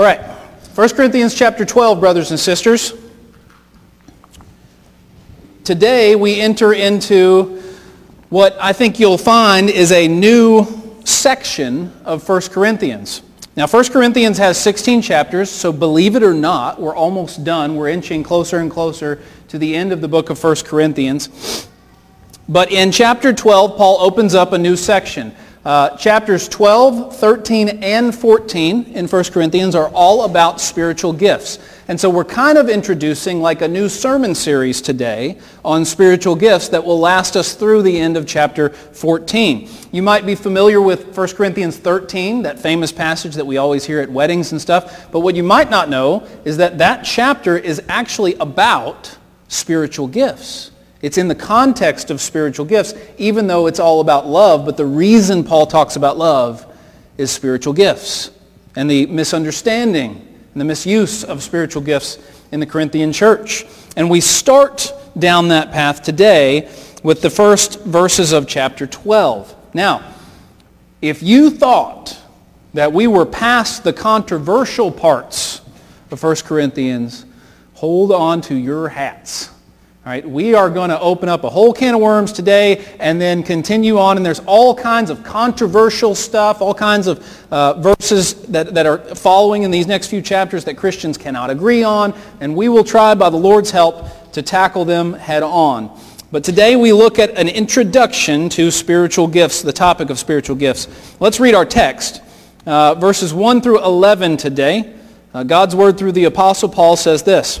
All right. 1 Corinthians chapter 12, brothers and sisters. Today we enter into what I think you'll find is a new section of 1 Corinthians. Now 1 Corinthians has 16 chapters, so believe it or not, we're almost done. We're inching closer and closer to the end of the book of 1 Corinthians. But in chapter 12, Paul opens up a new section. Uh, chapters 12, 13, and 14 in 1 Corinthians are all about spiritual gifts. And so we're kind of introducing like a new sermon series today on spiritual gifts that will last us through the end of chapter 14. You might be familiar with 1 Corinthians 13, that famous passage that we always hear at weddings and stuff. But what you might not know is that that chapter is actually about spiritual gifts. It's in the context of spiritual gifts, even though it's all about love. But the reason Paul talks about love is spiritual gifts and the misunderstanding and the misuse of spiritual gifts in the Corinthian church. And we start down that path today with the first verses of chapter 12. Now, if you thought that we were past the controversial parts of 1 Corinthians, hold on to your hats all right, we are going to open up a whole can of worms today and then continue on. And there's all kinds of controversial stuff, all kinds of uh, verses that, that are following in these next few chapters that Christians cannot agree on. And we will try, by the Lord's help, to tackle them head on. But today we look at an introduction to spiritual gifts, the topic of spiritual gifts. Let's read our text. Uh, verses 1 through 11 today. Uh, God's word through the Apostle Paul says this.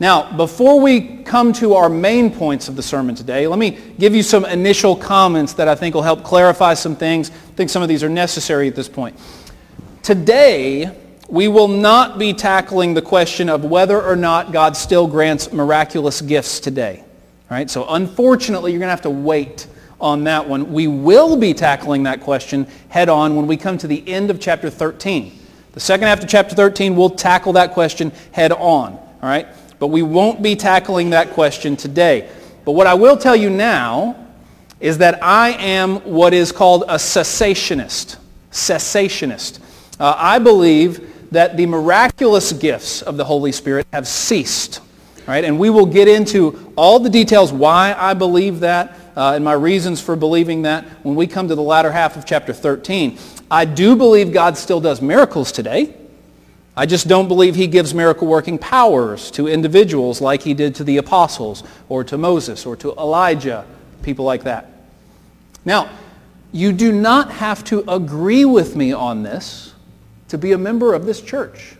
Now, before we come to our main points of the sermon today, let me give you some initial comments that I think will help clarify some things. I think some of these are necessary at this point. Today, we will not be tackling the question of whether or not God still grants miraculous gifts today. All right? So unfortunately, you're going to have to wait on that one. We will be tackling that question head on when we come to the end of chapter 13. The second half of chapter 13, we'll tackle that question head on. All right? But we won't be tackling that question today. But what I will tell you now is that I am what is called a cessationist. Cessationist. Uh, I believe that the miraculous gifts of the Holy Spirit have ceased. Right? And we will get into all the details why I believe that uh, and my reasons for believing that when we come to the latter half of chapter 13. I do believe God still does miracles today. I just don't believe he gives miracle working powers to individuals like he did to the apostles or to Moses or to Elijah, people like that. Now, you do not have to agree with me on this to be a member of this church.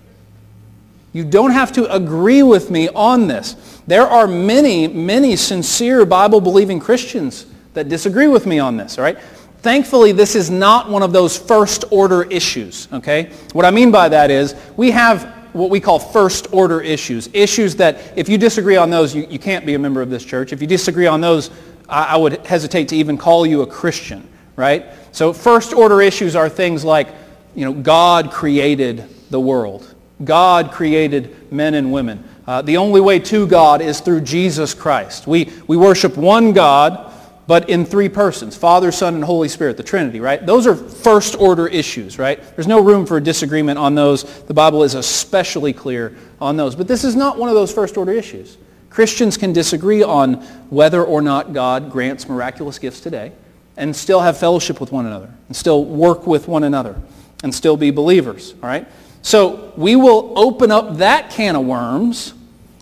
You don't have to agree with me on this. There are many, many sincere Bible-believing Christians that disagree with me on this, all right? Thankfully, this is not one of those first order issues, okay? What I mean by that is we have what we call first order issues. Issues that if you disagree on those, you, you can't be a member of this church. If you disagree on those, I, I would hesitate to even call you a Christian, right? So first order issues are things like, you know, God created the world. God created men and women. Uh, the only way to God is through Jesus Christ. We, we worship one God but in three persons, Father, Son, and Holy Spirit, the Trinity, right? Those are first order issues, right? There's no room for disagreement on those. The Bible is especially clear on those. But this is not one of those first order issues. Christians can disagree on whether or not God grants miraculous gifts today and still have fellowship with one another and still work with one another and still be believers, all right? So we will open up that can of worms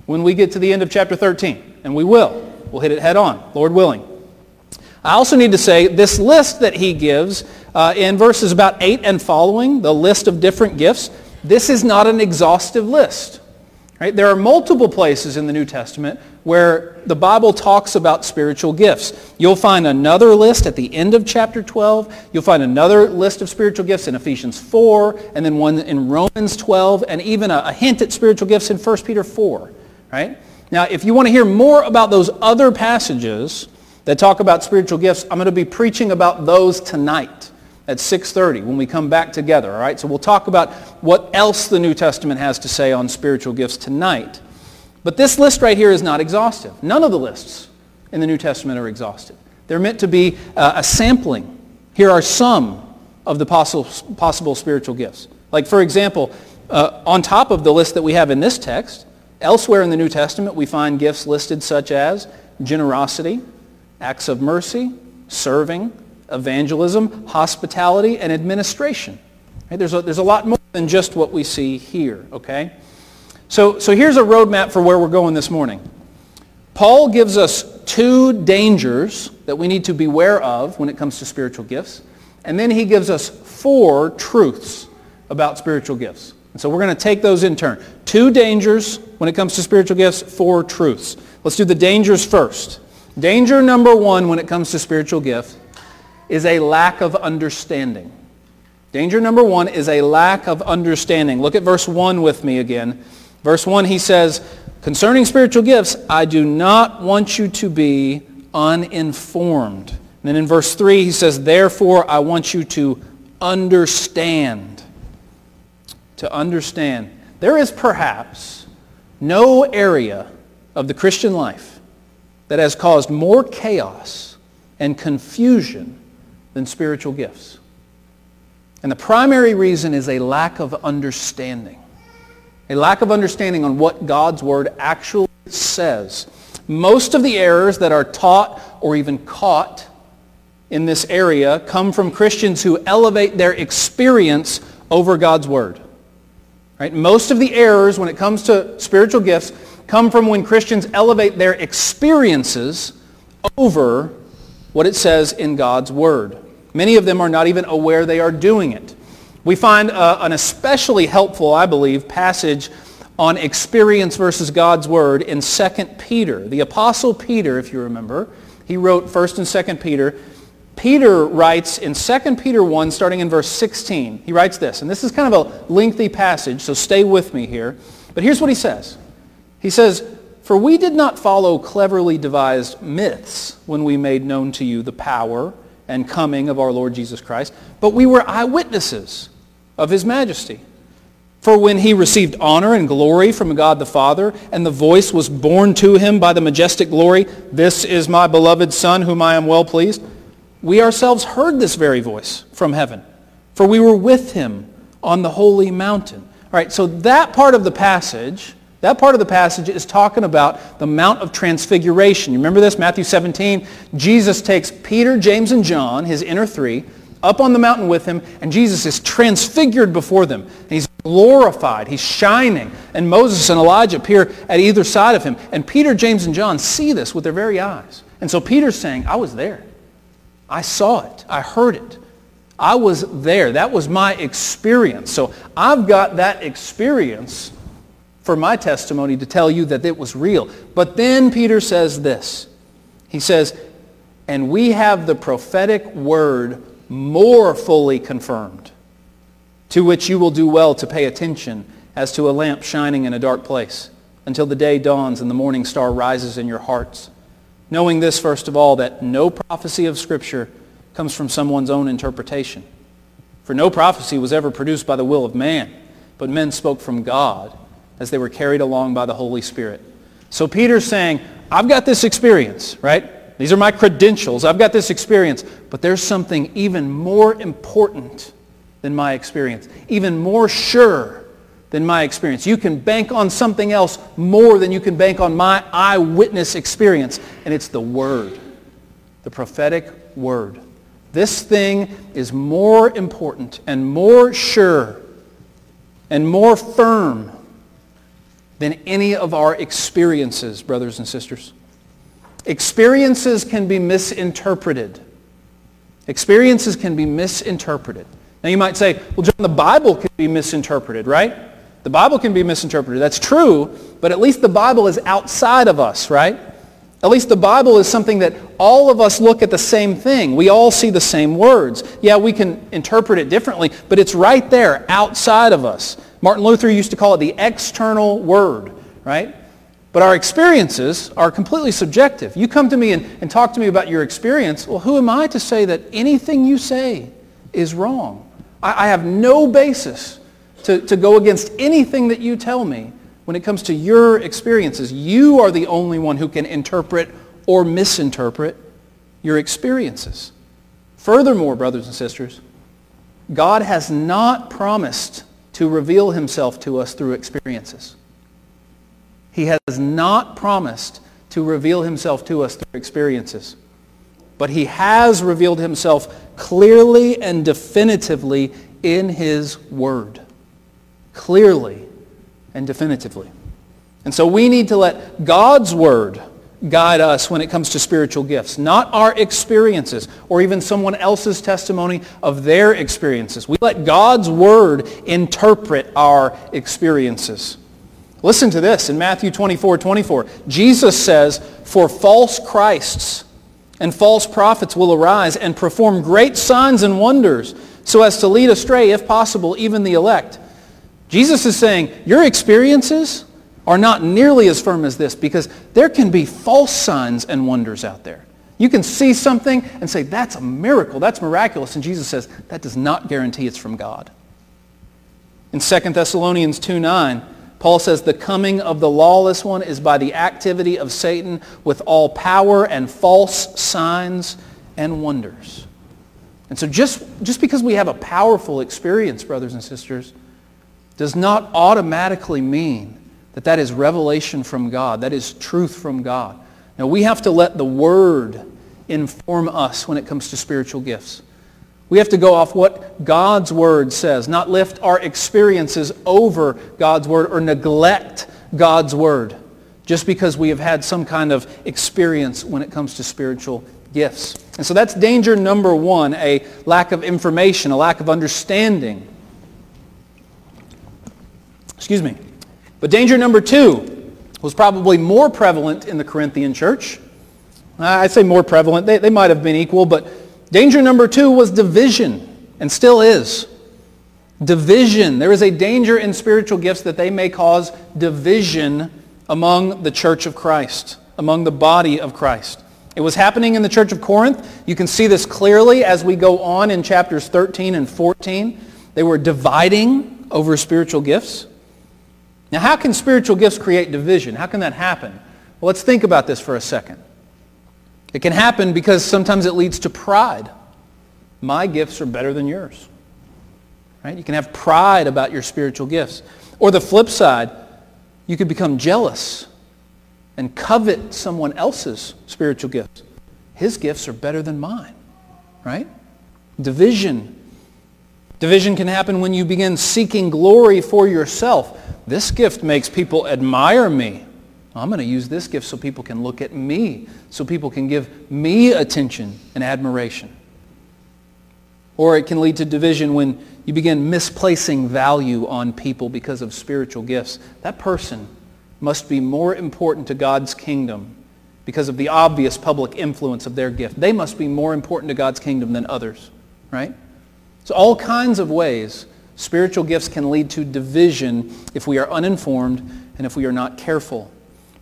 when we get to the end of chapter 13, and we will. We'll hit it head on, Lord willing. I also need to say this list that he gives uh, in verses about 8 and following, the list of different gifts, this is not an exhaustive list. Right? There are multiple places in the New Testament where the Bible talks about spiritual gifts. You'll find another list at the end of chapter 12. You'll find another list of spiritual gifts in Ephesians 4, and then one in Romans 12, and even a, a hint at spiritual gifts in 1 Peter 4. Right? Now, if you want to hear more about those other passages that talk about spiritual gifts, I'm going to be preaching about those tonight at 6.30 when we come back together, all right? So we'll talk about what else the New Testament has to say on spiritual gifts tonight. But this list right here is not exhaustive. None of the lists in the New Testament are exhaustive. They're meant to be uh, a sampling. Here are some of the possible, possible spiritual gifts. Like, for example, uh, on top of the list that we have in this text, elsewhere in the New Testament, we find gifts listed such as generosity, acts of mercy, serving, evangelism, hospitality, and administration. Right? There's, a, there's a lot more than just what we see here, okay? So, so here's a roadmap for where we're going this morning. Paul gives us two dangers that we need to beware of when it comes to spiritual gifts. And then he gives us four truths about spiritual gifts. And so we're going to take those in turn. Two dangers when it comes to spiritual gifts, four truths. Let's do the dangers first. Danger number one when it comes to spiritual gifts is a lack of understanding. Danger number one is a lack of understanding. Look at verse 1 with me again. Verse 1, he says, Concerning spiritual gifts, I do not want you to be uninformed. And then in verse 3, he says, Therefore, I want you to understand. To understand. There is perhaps no area of the Christian life that has caused more chaos and confusion than spiritual gifts. And the primary reason is a lack of understanding. A lack of understanding on what God's word actually says. Most of the errors that are taught or even caught in this area come from Christians who elevate their experience over God's word. Right? Most of the errors when it comes to spiritual gifts come from when Christians elevate their experiences over what it says in God's word. Many of them are not even aware they are doing it. We find uh, an especially helpful, I believe, passage on experience versus God's word in 2 Peter. The Apostle Peter, if you remember, he wrote 1st and 2nd Peter. Peter writes in 2 Peter 1, starting in verse 16, he writes this, and this is kind of a lengthy passage, so stay with me here. But here's what he says. He says, For we did not follow cleverly devised myths when we made known to you the power and coming of our Lord Jesus Christ, but we were eyewitnesses of his majesty. For when he received honor and glory from God the Father, and the voice was borne to him by the majestic glory, This is my beloved Son, whom I am well pleased, we ourselves heard this very voice from heaven, for we were with him on the holy mountain. All right, so that part of the passage that part of the passage is talking about the Mount of Transfiguration. You remember this? Matthew 17. Jesus takes Peter, James, and John, his inner three, up on the mountain with him, and Jesus is transfigured before them. And he's glorified. He's shining. And Moses and Elijah appear at either side of him. And Peter, James, and John see this with their very eyes. And so Peter's saying, I was there. I saw it. I heard it. I was there. That was my experience. So I've got that experience for my testimony to tell you that it was real. But then Peter says this. He says, and we have the prophetic word more fully confirmed, to which you will do well to pay attention as to a lamp shining in a dark place until the day dawns and the morning star rises in your hearts. Knowing this, first of all, that no prophecy of Scripture comes from someone's own interpretation. For no prophecy was ever produced by the will of man, but men spoke from God as they were carried along by the Holy Spirit. So Peter's saying, I've got this experience, right? These are my credentials. I've got this experience. But there's something even more important than my experience, even more sure than my experience. You can bank on something else more than you can bank on my eyewitness experience, and it's the Word, the prophetic Word. This thing is more important and more sure and more firm than any of our experiences, brothers and sisters. Experiences can be misinterpreted. Experiences can be misinterpreted. Now you might say, well, John, the Bible can be misinterpreted, right? The Bible can be misinterpreted. That's true, but at least the Bible is outside of us, right? At least the Bible is something that all of us look at the same thing. We all see the same words. Yeah, we can interpret it differently, but it's right there outside of us. Martin Luther used to call it the external word, right? But our experiences are completely subjective. You come to me and, and talk to me about your experience. Well, who am I to say that anything you say is wrong? I, I have no basis to, to go against anything that you tell me when it comes to your experiences. You are the only one who can interpret or misinterpret your experiences. Furthermore, brothers and sisters, God has not promised to reveal himself to us through experiences. He has not promised to reveal himself to us through experiences. But he has revealed himself clearly and definitively in his word clearly and definitively. And so we need to let God's word guide us when it comes to spiritual gifts, not our experiences or even someone else's testimony of their experiences. We let God's word interpret our experiences. Listen to this in Matthew 24, 24. Jesus says, For false Christs and false prophets will arise and perform great signs and wonders so as to lead astray, if possible, even the elect. Jesus is saying, your experiences are not nearly as firm as this because there can be false signs and wonders out there. You can see something and say, that's a miracle, that's miraculous. And Jesus says, that does not guarantee it's from God. In 2 Thessalonians 2, 9, Paul says, the coming of the lawless one is by the activity of Satan with all power and false signs and wonders. And so just, just because we have a powerful experience, brothers and sisters, does not automatically mean that that is revelation from God. That is truth from God. Now we have to let the Word inform us when it comes to spiritual gifts. We have to go off what God's Word says, not lift our experiences over God's Word or neglect God's Word just because we have had some kind of experience when it comes to spiritual gifts. And so that's danger number one, a lack of information, a lack of understanding. Excuse me. But danger number two was probably more prevalent in the Corinthian church. I'd say more prevalent. They, they might have been equal, but danger number two was division, and still is. Division. There is a danger in spiritual gifts that they may cause division among the church of Christ, among the body of Christ. It was happening in the church of Corinth. You can see this clearly as we go on in chapters 13 and 14. They were dividing over spiritual gifts. Now, how can spiritual gifts create division? How can that happen? Well, let's think about this for a second. It can happen because sometimes it leads to pride. My gifts are better than yours. Right? You can have pride about your spiritual gifts. Or the flip side, you could become jealous and covet someone else's spiritual gifts. His gifts are better than mine. Right? Division. Division can happen when you begin seeking glory for yourself. This gift makes people admire me. I'm going to use this gift so people can look at me, so people can give me attention and admiration. Or it can lead to division when you begin misplacing value on people because of spiritual gifts. That person must be more important to God's kingdom because of the obvious public influence of their gift. They must be more important to God's kingdom than others, right? So all kinds of ways Spiritual gifts can lead to division if we are uninformed and if we are not careful.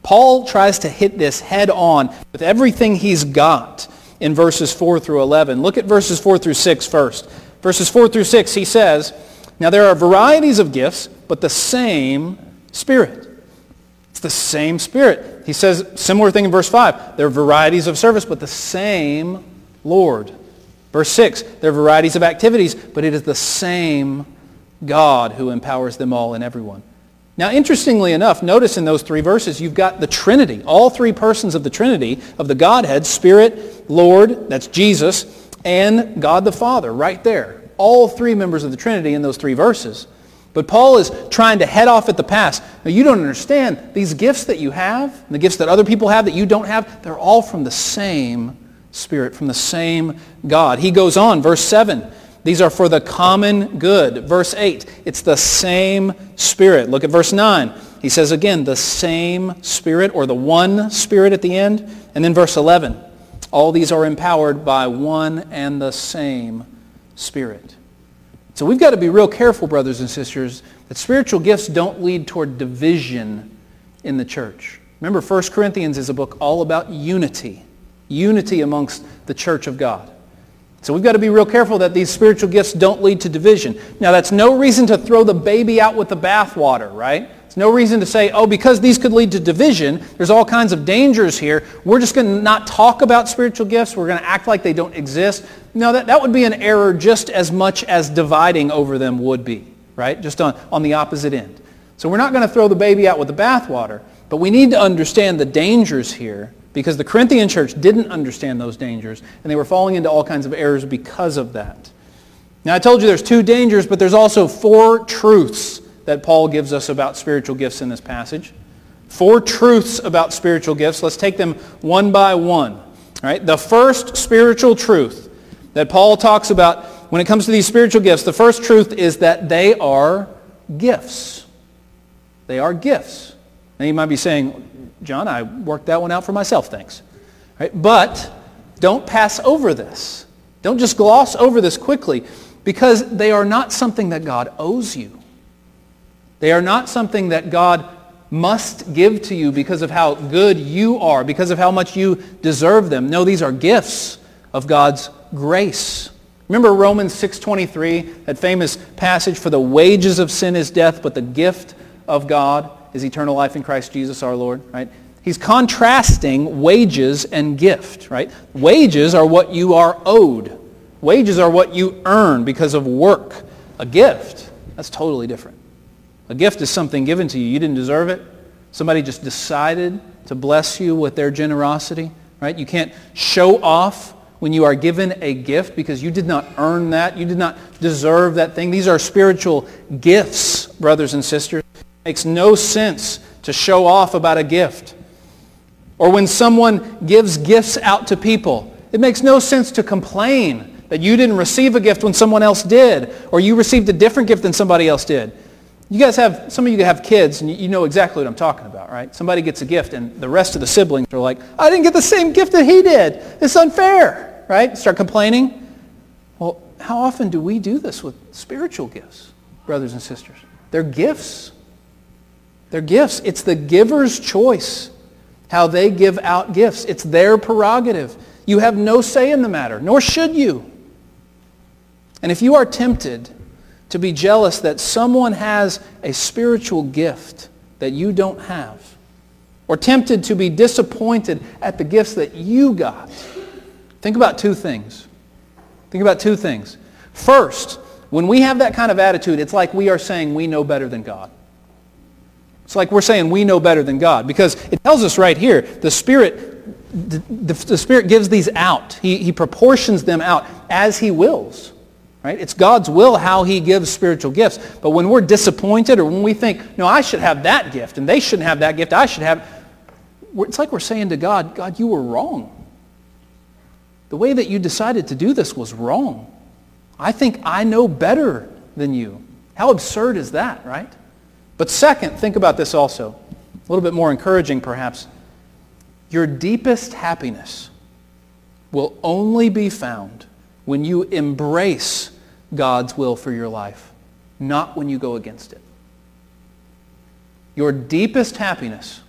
Paul tries to hit this head on with everything he's got in verses 4 through 11. Look at verses 4 through 6 first. Verses 4 through 6, he says, Now there are varieties of gifts, but the same Spirit. It's the same Spirit. He says similar thing in verse 5. There are varieties of service, but the same Lord. Verse 6, there are varieties of activities, but it is the same God who empowers them all and everyone. Now, interestingly enough, notice in those three verses, you've got the Trinity, all three persons of the Trinity, of the Godhead, Spirit, Lord, that's Jesus, and God the Father, right there. All three members of the Trinity in those three verses. But Paul is trying to head off at the pass. Now, you don't understand. These gifts that you have, the gifts that other people have that you don't have, they're all from the same Spirit, from the same God. He goes on, verse 7. These are for the common good. Verse 8, it's the same Spirit. Look at verse 9. He says again, the same Spirit, or the one Spirit at the end. And then verse 11, all these are empowered by one and the same Spirit. So we've got to be real careful, brothers and sisters, that spiritual gifts don't lead toward division in the church. Remember, 1 Corinthians is a book all about unity, unity amongst the church of God. So we've got to be real careful that these spiritual gifts don't lead to division. Now, that's no reason to throw the baby out with the bathwater, right? It's no reason to say, oh, because these could lead to division, there's all kinds of dangers here. We're just going to not talk about spiritual gifts. We're going to act like they don't exist. No, that, that would be an error just as much as dividing over them would be, right? Just on, on the opposite end. So we're not going to throw the baby out with the bathwater, but we need to understand the dangers here because the Corinthian church didn't understand those dangers and they were falling into all kinds of errors because of that. Now I told you there's two dangers, but there's also four truths that Paul gives us about spiritual gifts in this passage. Four truths about spiritual gifts. Let's take them one by one. All right? The first spiritual truth that Paul talks about when it comes to these spiritual gifts, the first truth is that they are gifts. They are gifts. Now you might be saying, John, I worked that one out for myself, thanks. Right? But don't pass over this. Don't just gloss over this quickly because they are not something that God owes you. They are not something that God must give to you because of how good you are, because of how much you deserve them. No, these are gifts of God's grace. Remember Romans 6.23, that famous passage, for the wages of sin is death, but the gift of God is eternal life in Christ Jesus our Lord, right? He's contrasting wages and gift, right? Wages are what you are owed. Wages are what you earn because of work. A gift, that's totally different. A gift is something given to you. You didn't deserve it. Somebody just decided to bless you with their generosity, right? You can't show off when you are given a gift because you did not earn that. You did not deserve that thing. These are spiritual gifts, brothers and sisters. Makes no sense to show off about a gift. Or when someone gives gifts out to people, it makes no sense to complain that you didn't receive a gift when someone else did, or you received a different gift than somebody else did. You guys have, some of you have kids, and you know exactly what I'm talking about, right? Somebody gets a gift, and the rest of the siblings are like, I didn't get the same gift that he did. It's unfair, right? Start complaining. Well, how often do we do this with spiritual gifts, brothers and sisters? They're gifts. They're gifts. It's the giver's choice how they give out gifts. It's their prerogative. You have no say in the matter, nor should you. And if you are tempted to be jealous that someone has a spiritual gift that you don't have, or tempted to be disappointed at the gifts that you got, think about two things. Think about two things. First, when we have that kind of attitude, it's like we are saying we know better than God. It's like we're saying we know better than God because it tells us right here, the Spirit, the, the, the Spirit gives these out. He, he proportions them out as he wills. Right? It's God's will how he gives spiritual gifts. But when we're disappointed or when we think, no, I should have that gift and they shouldn't have that gift, I should have, it's like we're saying to God, God, you were wrong. The way that you decided to do this was wrong. I think I know better than you. How absurd is that, right? But second, think about this also. A little bit more encouraging, perhaps. Your deepest happiness will only be found when you embrace God's will for your life, not when you go against it. Your deepest happiness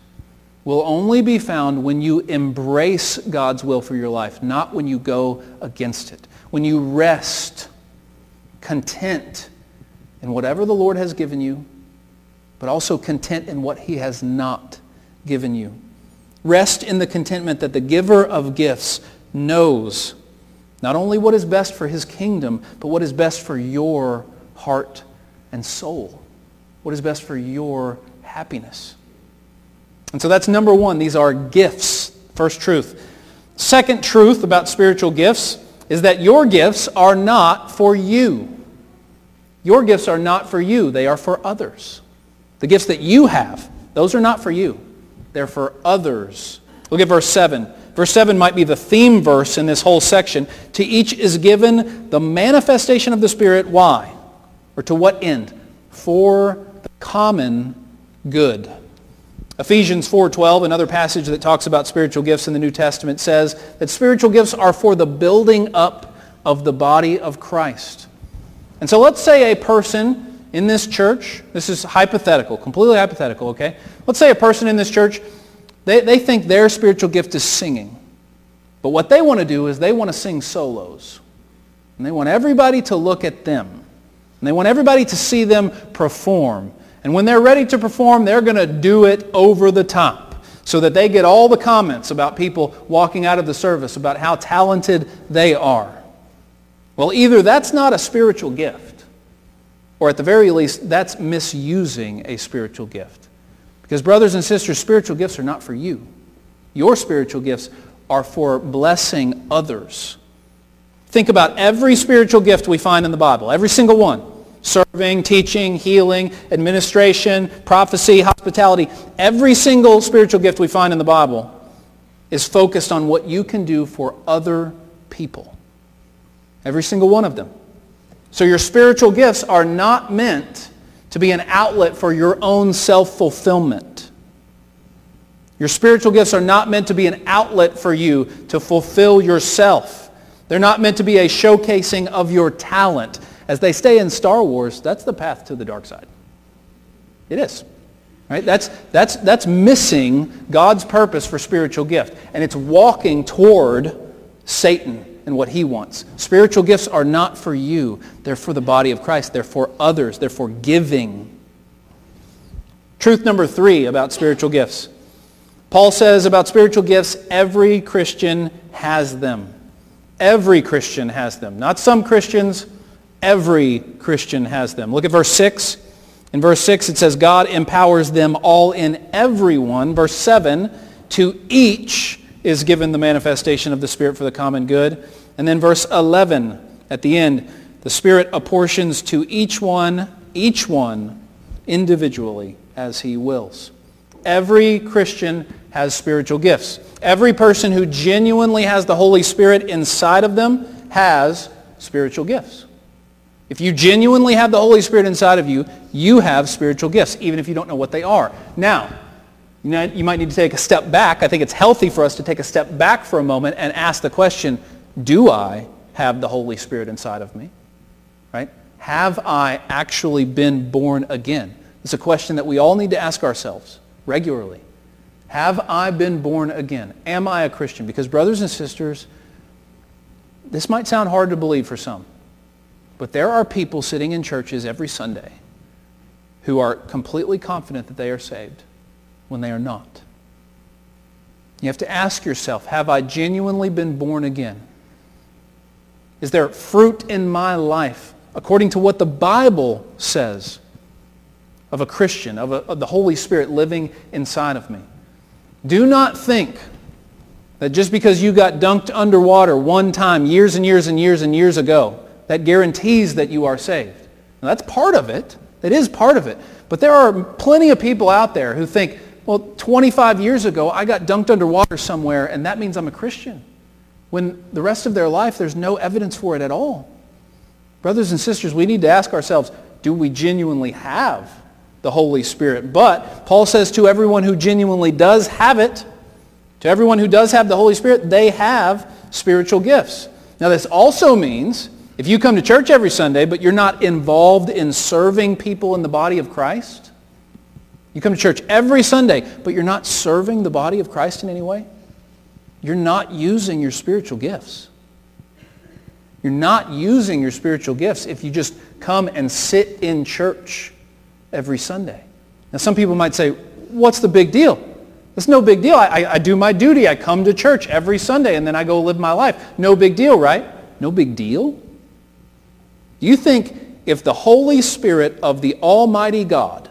will only be found when you embrace God's will for your life, not when you go against it. When you rest content in whatever the Lord has given you, but also content in what he has not given you. Rest in the contentment that the giver of gifts knows not only what is best for his kingdom, but what is best for your heart and soul. What is best for your happiness. And so that's number one. These are gifts. First truth. Second truth about spiritual gifts is that your gifts are not for you. Your gifts are not for you. They are for others. The gifts that you have, those are not for you. They're for others. Look at verse 7. Verse 7 might be the theme verse in this whole section. To each is given the manifestation of the Spirit. Why? Or to what end? For the common good. Ephesians 4:12, another passage that talks about spiritual gifts in the New Testament says that spiritual gifts are for the building up of the body of Christ. And so let's say a person in this church, this is hypothetical, completely hypothetical, okay? Let's say a person in this church, they, they think their spiritual gift is singing. But what they want to do is they want to sing solos. And they want everybody to look at them. And they want everybody to see them perform. And when they're ready to perform, they're going to do it over the top so that they get all the comments about people walking out of the service about how talented they are. Well, either that's not a spiritual gift, or at the very least, that's misusing a spiritual gift. Because brothers and sisters, spiritual gifts are not for you. Your spiritual gifts are for blessing others. Think about every spiritual gift we find in the Bible, every single one serving, teaching, healing, administration, prophecy, hospitality. Every single spiritual gift we find in the Bible is focused on what you can do for other people. Every single one of them. So your spiritual gifts are not meant to be an outlet for your own self-fulfillment. Your spiritual gifts are not meant to be an outlet for you to fulfill yourself. They're not meant to be a showcasing of your talent. As they stay in Star Wars, that's the path to the dark side. It is. Right? That's, that's, that's missing God's purpose for spiritual gift. And it's walking toward Satan and what he wants. Spiritual gifts are not for you. They're for the body of Christ. They're for others. They're for giving. Truth number three about spiritual gifts. Paul says about spiritual gifts, every Christian has them. Every Christian has them. Not some Christians, Every Christian has them. Look at verse 6. In verse 6 it says, God empowers them all in everyone. Verse 7, to each is given the manifestation of the Spirit for the common good. And then verse 11 at the end, the Spirit apportions to each one, each one individually as he wills. Every Christian has spiritual gifts. Every person who genuinely has the Holy Spirit inside of them has spiritual gifts. If you genuinely have the Holy Spirit inside of you, you have spiritual gifts, even if you don't know what they are. Now, you might need to take a step back. I think it's healthy for us to take a step back for a moment and ask the question, do I have the Holy Spirit inside of me? Right? Have I actually been born again? It's a question that we all need to ask ourselves regularly. Have I been born again? Am I a Christian? Because brothers and sisters, this might sound hard to believe for some. But there are people sitting in churches every Sunday who are completely confident that they are saved when they are not. You have to ask yourself, have I genuinely been born again? Is there fruit in my life according to what the Bible says of a Christian, of, a, of the Holy Spirit living inside of me? Do not think that just because you got dunked underwater one time years and years and years and years ago, that guarantees that you are saved. Now, that's part of it. That is part of it. But there are plenty of people out there who think, well, 25 years ago, I got dunked underwater somewhere, and that means I'm a Christian. When the rest of their life, there's no evidence for it at all. Brothers and sisters, we need to ask ourselves, do we genuinely have the Holy Spirit? But Paul says to everyone who genuinely does have it, to everyone who does have the Holy Spirit, they have spiritual gifts. Now this also means if you come to church every Sunday, but you're not involved in serving people in the body of Christ, you come to church every Sunday, but you're not serving the body of Christ in any way, you're not using your spiritual gifts. You're not using your spiritual gifts if you just come and sit in church every Sunday. Now some people might say, what's the big deal? It's no big deal. I, I, I do my duty. I come to church every Sunday and then I go live my life. No big deal, right? No big deal. Do you think if the Holy Spirit of the Almighty God,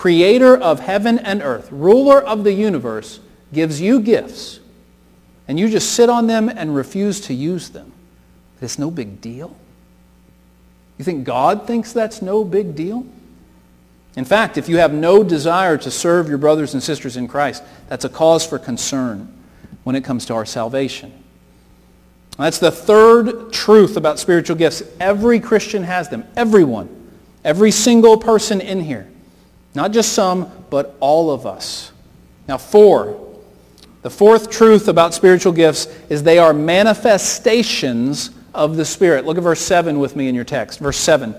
creator of heaven and earth, ruler of the universe, gives you gifts and you just sit on them and refuse to use them, it's no big deal? You think God thinks that's no big deal? In fact, if you have no desire to serve your brothers and sisters in Christ, that's a cause for concern when it comes to our salvation. That's the third truth about spiritual gifts. Every Christian has them. Everyone. Every single person in here. Not just some, but all of us. Now, four. The fourth truth about spiritual gifts is they are manifestations of the Spirit. Look at verse 7 with me in your text. Verse 7.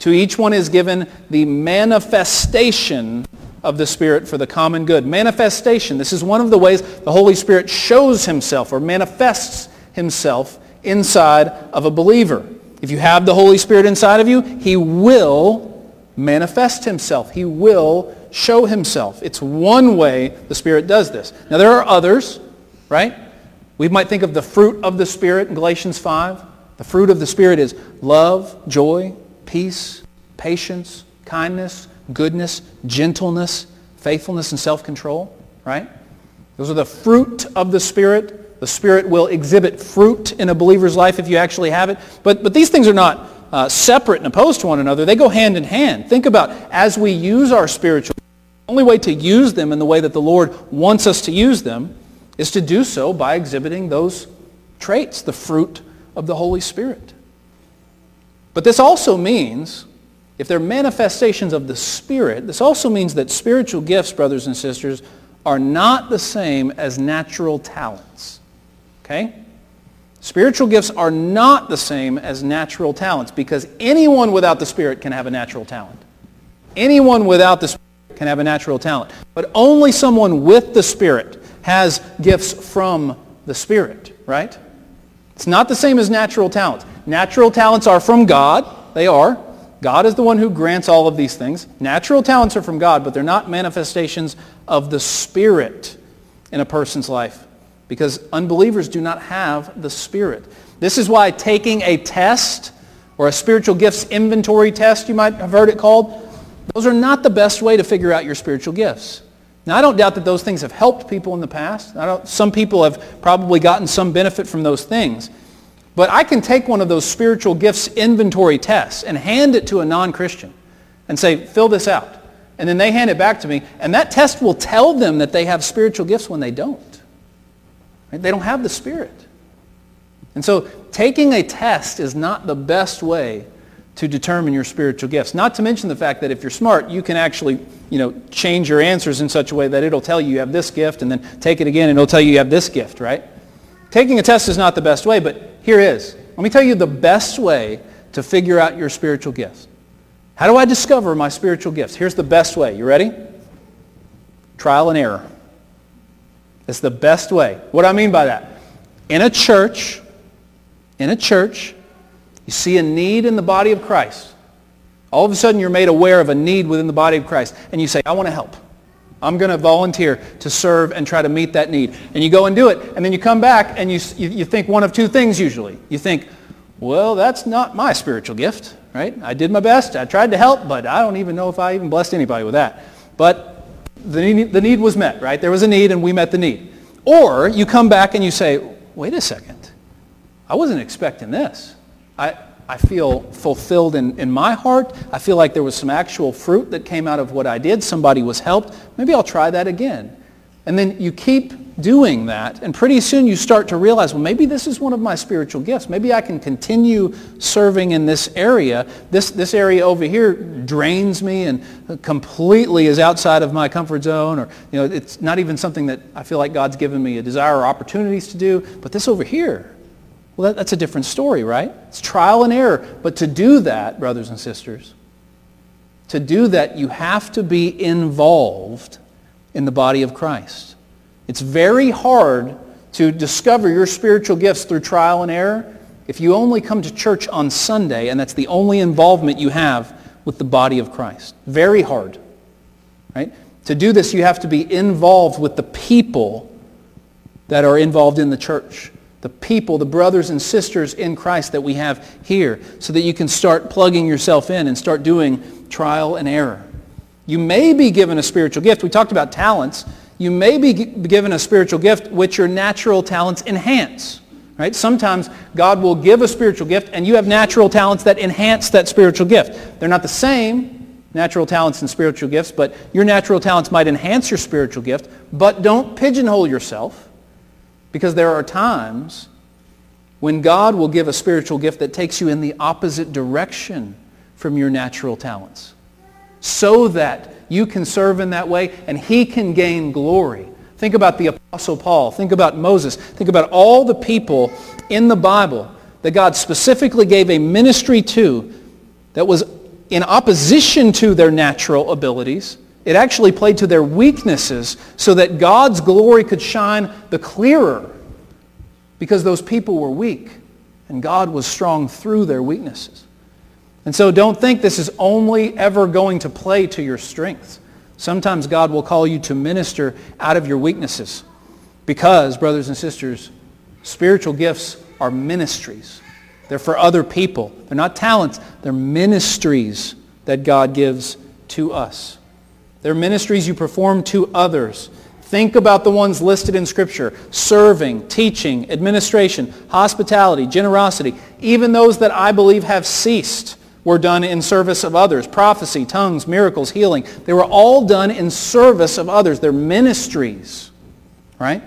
To each one is given the manifestation of the Spirit for the common good. Manifestation. This is one of the ways the Holy Spirit shows himself or manifests himself inside of a believer. If you have the Holy Spirit inside of you, he will manifest himself. He will show himself. It's one way the Spirit does this. Now there are others, right? We might think of the fruit of the Spirit in Galatians 5. The fruit of the Spirit is love, joy, peace, patience, kindness, goodness, gentleness, faithfulness, and self-control, right? Those are the fruit of the Spirit. The Spirit will exhibit fruit in a believer's life if you actually have it. But, but these things are not uh, separate and opposed to one another. They go hand in hand. Think about as we use our spiritual, the only way to use them in the way that the Lord wants us to use them is to do so by exhibiting those traits, the fruit of the Holy Spirit. But this also means, if they're manifestations of the Spirit, this also means that spiritual gifts, brothers and sisters, are not the same as natural talents. Okay? Spiritual gifts are not the same as natural talents because anyone without the Spirit can have a natural talent. Anyone without the Spirit can have a natural talent. But only someone with the Spirit has gifts from the Spirit, right? It's not the same as natural talents. Natural talents are from God. They are. God is the one who grants all of these things. Natural talents are from God, but they're not manifestations of the Spirit in a person's life because unbelievers do not have the Spirit. This is why taking a test or a spiritual gifts inventory test, you might have heard it called, those are not the best way to figure out your spiritual gifts. Now, I don't doubt that those things have helped people in the past. some people have probably gotten some benefit from those things. But I can take one of those spiritual gifts inventory tests and hand it to a non-Christian and say, fill this out. And then they hand it back to me. And that test will tell them that they have spiritual gifts when they don't. Right? They don't have the Spirit. And so taking a test is not the best way to determine your spiritual gifts. Not to mention the fact that if you're smart, you can actually you know, change your answers in such a way that it'll tell you you have this gift and then take it again and it'll tell you you have this gift, right? Taking a test is not the best way, but here is. Let me tell you the best way to figure out your spiritual gifts. How do I discover my spiritual gifts? Here's the best way. You ready? Trial and error. It's the best way. What do I mean by that? In a church, in a church, you see a need in the body of Christ. All of a sudden you're made aware of a need within the body of Christ. And you say, I want to help. I'm going to volunteer to serve and try to meet that need. And you go and do it. And then you come back and you, you, you think one of two things usually. You think, well, that's not my spiritual gift, right? I did my best. I tried to help, but I don't even know if I even blessed anybody with that. But the need, the need was met, right? There was a need and we met the need. Or you come back and you say, wait a second. I wasn't expecting this. I, I feel fulfilled in, in my heart. I feel like there was some actual fruit that came out of what I did. Somebody was helped. Maybe I'll try that again. And then you keep doing that, and pretty soon you start to realize, well, maybe this is one of my spiritual gifts. Maybe I can continue serving in this area. This, this area over here drains me and completely is outside of my comfort zone, or you know, it's not even something that I feel like God's given me a desire or opportunities to do. But this over here, well, that, that's a different story, right? It's trial and error. But to do that, brothers and sisters, to do that, you have to be involved in the body of Christ. It's very hard to discover your spiritual gifts through trial and error if you only come to church on Sunday and that's the only involvement you have with the body of Christ. Very hard. Right? To do this, you have to be involved with the people that are involved in the church. The people, the brothers and sisters in Christ that we have here, so that you can start plugging yourself in and start doing trial and error. You may be given a spiritual gift. We talked about talents. You may be given a spiritual gift which your natural talents enhance. Right? Sometimes God will give a spiritual gift and you have natural talents that enhance that spiritual gift. They're not the same, natural talents and spiritual gifts, but your natural talents might enhance your spiritual gift, but don't pigeonhole yourself because there are times when God will give a spiritual gift that takes you in the opposite direction from your natural talents so that you can serve in that way and he can gain glory. Think about the Apostle Paul. Think about Moses. Think about all the people in the Bible that God specifically gave a ministry to that was in opposition to their natural abilities. It actually played to their weaknesses so that God's glory could shine the clearer because those people were weak and God was strong through their weaknesses. And so don't think this is only ever going to play to your strengths. Sometimes God will call you to minister out of your weaknesses because, brothers and sisters, spiritual gifts are ministries. They're for other people. They're not talents. They're ministries that God gives to us. They're ministries you perform to others. Think about the ones listed in Scripture. Serving, teaching, administration, hospitality, generosity. Even those that I believe have ceased were done in service of others. Prophecy, tongues, miracles, healing. They were all done in service of others. They're ministries. Right?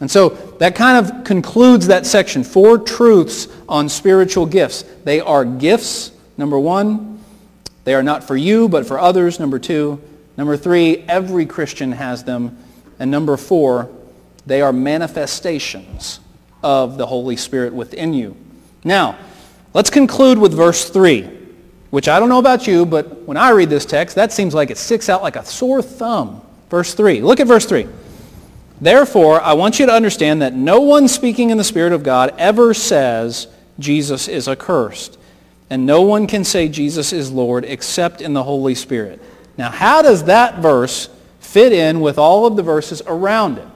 And so that kind of concludes that section. Four truths on spiritual gifts. They are gifts, number one. They are not for you, but for others, number two. Number three, every Christian has them. And number four, they are manifestations of the Holy Spirit within you. Now, let's conclude with verse 3, which I don't know about you, but when I read this text, that seems like it sticks out like a sore thumb. Verse 3. Look at verse 3. Therefore, I want you to understand that no one speaking in the Spirit of God ever says Jesus is accursed. And no one can say Jesus is Lord except in the Holy Spirit. Now, how does that verse fit in with all of the verses around it?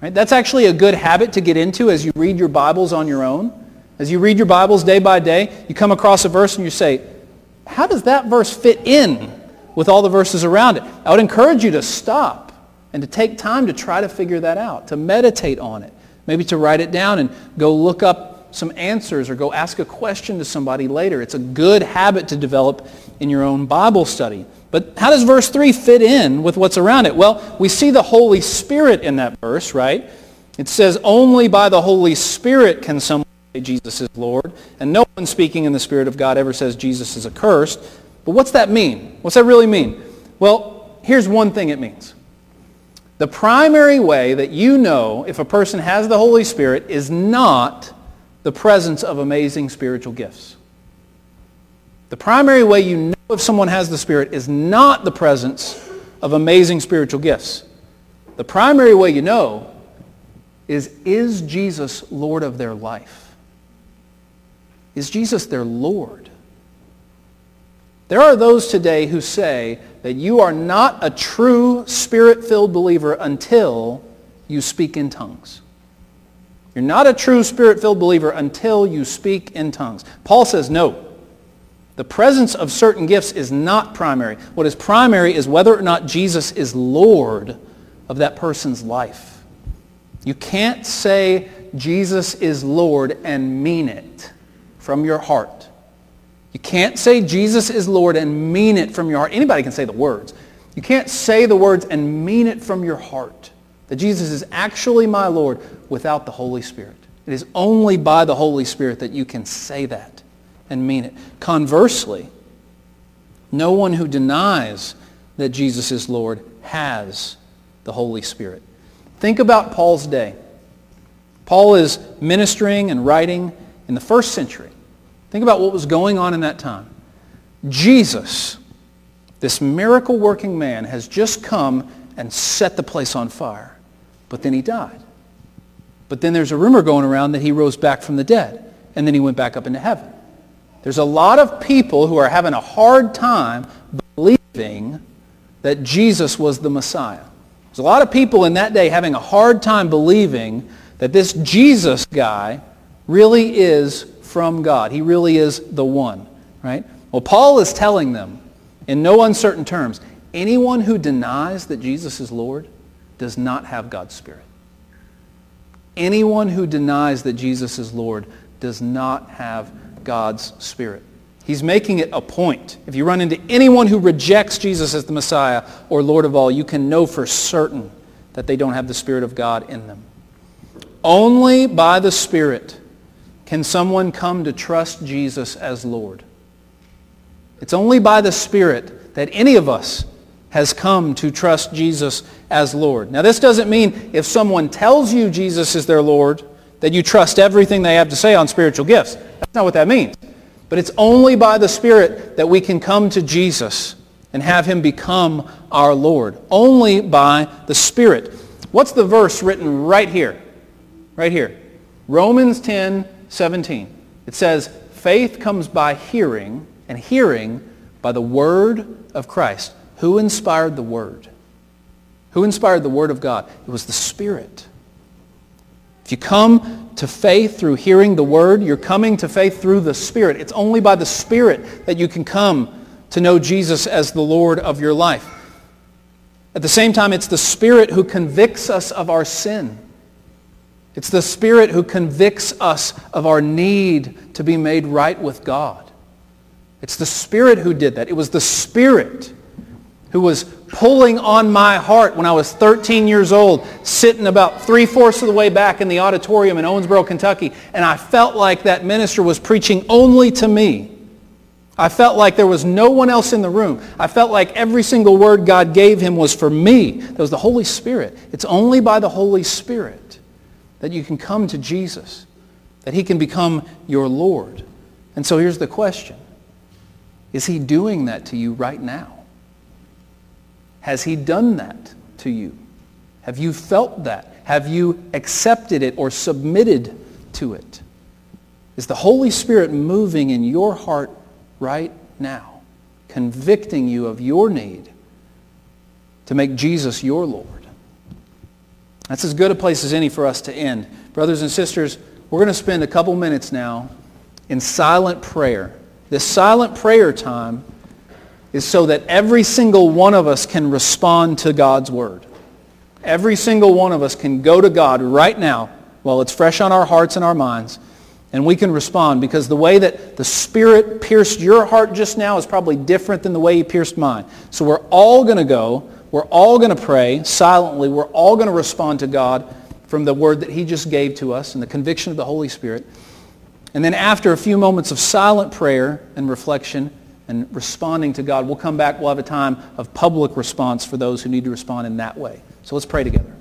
Right? That's actually a good habit to get into as you read your Bibles on your own. As you read your Bibles day by day, you come across a verse and you say, how does that verse fit in with all the verses around it? I would encourage you to stop and to take time to try to figure that out, to meditate on it, maybe to write it down and go look up some answers or go ask a question to somebody later. It's a good habit to develop in your own Bible study. But how does verse 3 fit in with what's around it? Well, we see the Holy Spirit in that verse, right? It says, only by the Holy Spirit can someone Jesus is Lord. And no one speaking in the Spirit of God ever says Jesus is accursed. But what's that mean? What's that really mean? Well, here's one thing it means. The primary way that you know if a person has the Holy Spirit is not the presence of amazing spiritual gifts. The primary way you know if someone has the Spirit is not the presence of amazing spiritual gifts. The primary way you know is, is Jesus Lord of their life? Is Jesus their Lord? There are those today who say that you are not a true spirit-filled believer until you speak in tongues. You're not a true spirit-filled believer until you speak in tongues. Paul says no. The presence of certain gifts is not primary. What is primary is whether or not Jesus is Lord of that person's life. You can't say Jesus is Lord and mean it from your heart. You can't say Jesus is Lord and mean it from your heart. Anybody can say the words. You can't say the words and mean it from your heart. That Jesus is actually my Lord without the Holy Spirit. It is only by the Holy Spirit that you can say that and mean it. Conversely, no one who denies that Jesus is Lord has the Holy Spirit. Think about Paul's day. Paul is ministering and writing in the first century. Think about what was going on in that time. Jesus, this miracle working man, has just come and set the place on fire. But then he died. But then there's a rumor going around that he rose back from the dead. And then he went back up into heaven. There's a lot of people who are having a hard time believing that Jesus was the Messiah. There's a lot of people in that day having a hard time believing that this Jesus guy really is from God. He really is the one, right? Well, Paul is telling them in no uncertain terms, anyone who denies that Jesus is Lord does not have God's Spirit. Anyone who denies that Jesus is Lord does not have God's Spirit. He's making it a point. If you run into anyone who rejects Jesus as the Messiah or Lord of all, you can know for certain that they don't have the Spirit of God in them. Only by the Spirit can someone come to trust Jesus as Lord. It's only by the Spirit that any of us has come to trust Jesus as Lord. Now this doesn't mean if someone tells you Jesus is their Lord, that you trust everything they have to say on spiritual gifts. That's not what that means. But it's only by the Spirit that we can come to Jesus and have him become our Lord. Only by the Spirit. What's the verse written right here? Right here. Romans 10, 17. It says, faith comes by hearing, and hearing by the word of Christ. Who inspired the word? Who inspired the word of God? It was the Spirit. If you come to faith through hearing the word, you're coming to faith through the Spirit. It's only by the Spirit that you can come to know Jesus as the Lord of your life. At the same time, it's the Spirit who convicts us of our sin. It's the Spirit who convicts us of our need to be made right with God. It's the Spirit who did that. It was the Spirit who was pulling on my heart when I was 13 years old, sitting about three-fourths of the way back in the auditorium in Owensboro, Kentucky, and I felt like that minister was preaching only to me. I felt like there was no one else in the room. I felt like every single word God gave him was for me. That was the Holy Spirit. It's only by the Holy Spirit that you can come to Jesus, that he can become your Lord. And so here's the question. Is he doing that to you right now? Has he done that to you? Have you felt that? Have you accepted it or submitted to it? Is the Holy Spirit moving in your heart right now, convicting you of your need to make Jesus your Lord? That's as good a place as any for us to end. Brothers and sisters, we're going to spend a couple minutes now in silent prayer. This silent prayer time is so that every single one of us can respond to God's word. Every single one of us can go to God right now while it's fresh on our hearts and our minds, and we can respond because the way that the Spirit pierced your heart just now is probably different than the way he pierced mine. So we're all going to go. We're all going to pray silently. We're all going to respond to God from the word that he just gave to us and the conviction of the Holy Spirit. And then after a few moments of silent prayer and reflection, and responding to God. We'll come back. We'll have a time of public response for those who need to respond in that way. So let's pray together.